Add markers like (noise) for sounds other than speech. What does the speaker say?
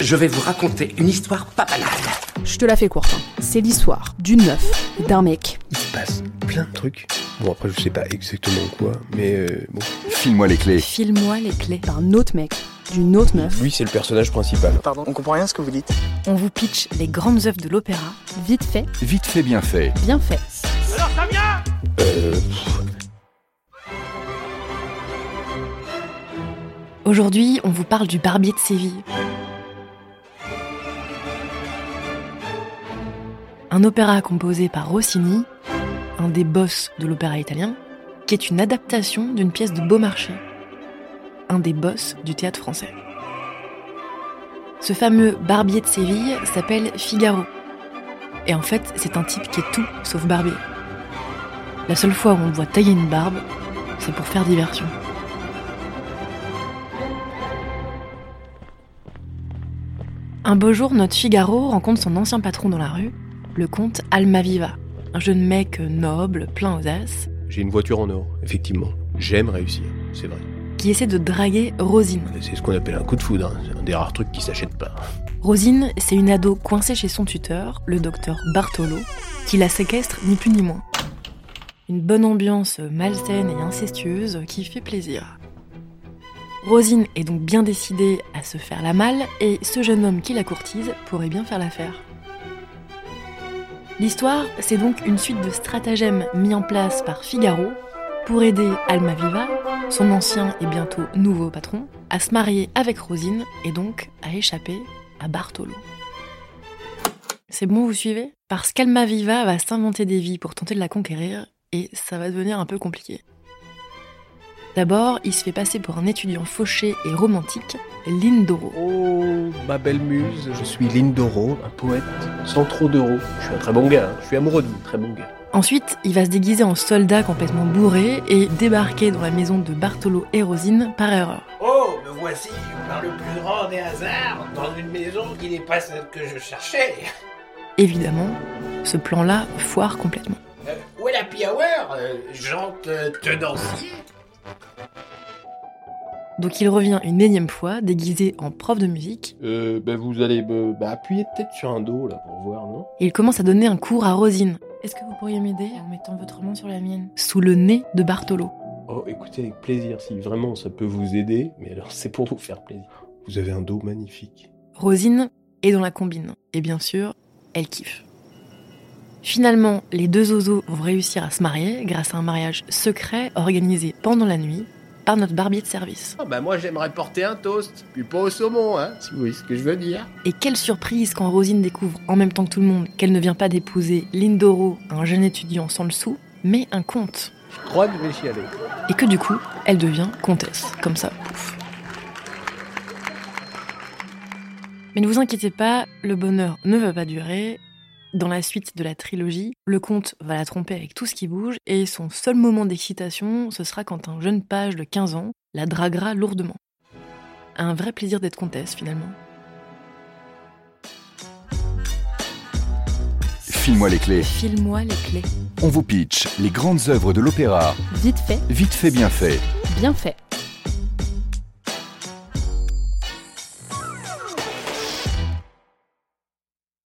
je vais vous raconter une histoire pas banale. Je te la fais courte. hein. C'est l'histoire d'une meuf et d'un mec. Il se passe plein de trucs. Bon, après, je sais pas exactement quoi, mais euh, bon. File-moi les clés. File-moi les clés d'un autre mec, d'une autre meuf. Lui, c'est le personnage principal. Pardon, on comprend rien à ce que vous dites. On vous pitch les grandes œuvres de l'opéra, vite fait, Vite fait, bien fait. bien fait. Euh, Aujourd'hui, on vous parle du Barbier de Séville. Un opéra composé par Rossini, un des boss de l'opéra italien, qui est une adaptation d'une pièce de Beaumarchais, un des boss du théâtre français. Ce fameux Barbier de Séville s'appelle Figaro. Et en fait, c'est un type qui est tout sauf barbier. La seule fois où on le voit tailler une barbe, c'est pour faire diversion. Un beau jour, notre Figaro rencontre son ancien patron dans la rue, le comte Almaviva, un jeune mec noble, plein audace, J'ai une voiture en or, effectivement. J'aime réussir, c'est vrai. qui essaie de draguer Rosine. C'est ce qu'on appelle un coup de foudre. hein. C'est un des rares trucs qui s'achètent pas. Rosine, c'est une ado coincée chez son tuteur, le docteur Bartolo, qui la séquestre ni plus ni moins. Une bonne ambiance malsaine et incestueuse qui fait plaisir. Rosine est donc bien décidée à se faire la malle et ce jeune homme qui la courtise pourrait bien faire l'affaire. L'histoire, c'est donc une suite de stratagèmes mis en place par Figaro pour aider Almaviva, son ancien et bientôt nouveau patron, à se marier avec Rosine et donc à échapper à Bartolo. C'est bon, vous suivez? Parce qu'Almaviva va s'inventer des vies pour tenter de la conquérir et ça va devenir un peu compliqué. D'abord, il se fait passer pour un étudiant fauché et romantique, Lindoro. Oh, ma belle muse, je suis Lindoro, un poète sans trop d'euros. Je suis un très bon gars, hein. je suis amoureux de lui, très bon gars. Ensuite, il va se déguiser en soldat complètement bourré et débarquer dans la maison de Bartolo et Rosine par erreur. Oh, me voici, par le plus grand des hasards, dans une maison qui n'est pas celle que je cherchais. Évidemment, ce plan-là foire complètement. Euh, où est la hour? Euh, Jante euh, tenancier Donc il revient une énième fois, déguisé en prof de musique, Euh, bah vous allez bah, appuyer peut-être sur un dos là pour voir, non? Et il commence à donner un cours à Rosine. Est-ce que vous pourriez m'aider en mettant votre main sur la mienne? Sous le nez de Bartolo. Oh, écoutez avec plaisir, si vraiment ça peut vous aider, mais alors (laughs) c'est pour vous faire plaisir. Vous avez un dos magnifique. Rosine est dans la combine. Et bien sûr, elle kiffe. Finalement, les deux oiseaux vont réussir à se marier grâce à un mariage secret organisé pendant la nuit par notre barbier de service. Ah bah moi j'aimerais porter un toast, puis pas au saumon, hein, si vous voyez ce que je veux dire. Et quelle surprise quand Rosine découvre en même temps que tout le monde qu'elle ne vient pas d'épouser Lindoro, un jeune étudiant sans le sou, mais un comte. Je crois que je vais chialer. Et que du coup, elle devient comtesse, comme ça, pouf. Mais ne vous inquiétez pas, le bonheur ne va pas durer. Dans la suite de la trilogie, le comte va la tromper avec tout ce qui bouge et son seul moment d'excitation, ce sera quand un jeune page de 15 ans la draguera lourdement. Un vrai plaisir d'être comtesse finalement. File-moi les clés. File-moi les clés. On vous pitch les grandes œuvres de l'opéra. Vite fait, Vite fait, bien fait. bien fait.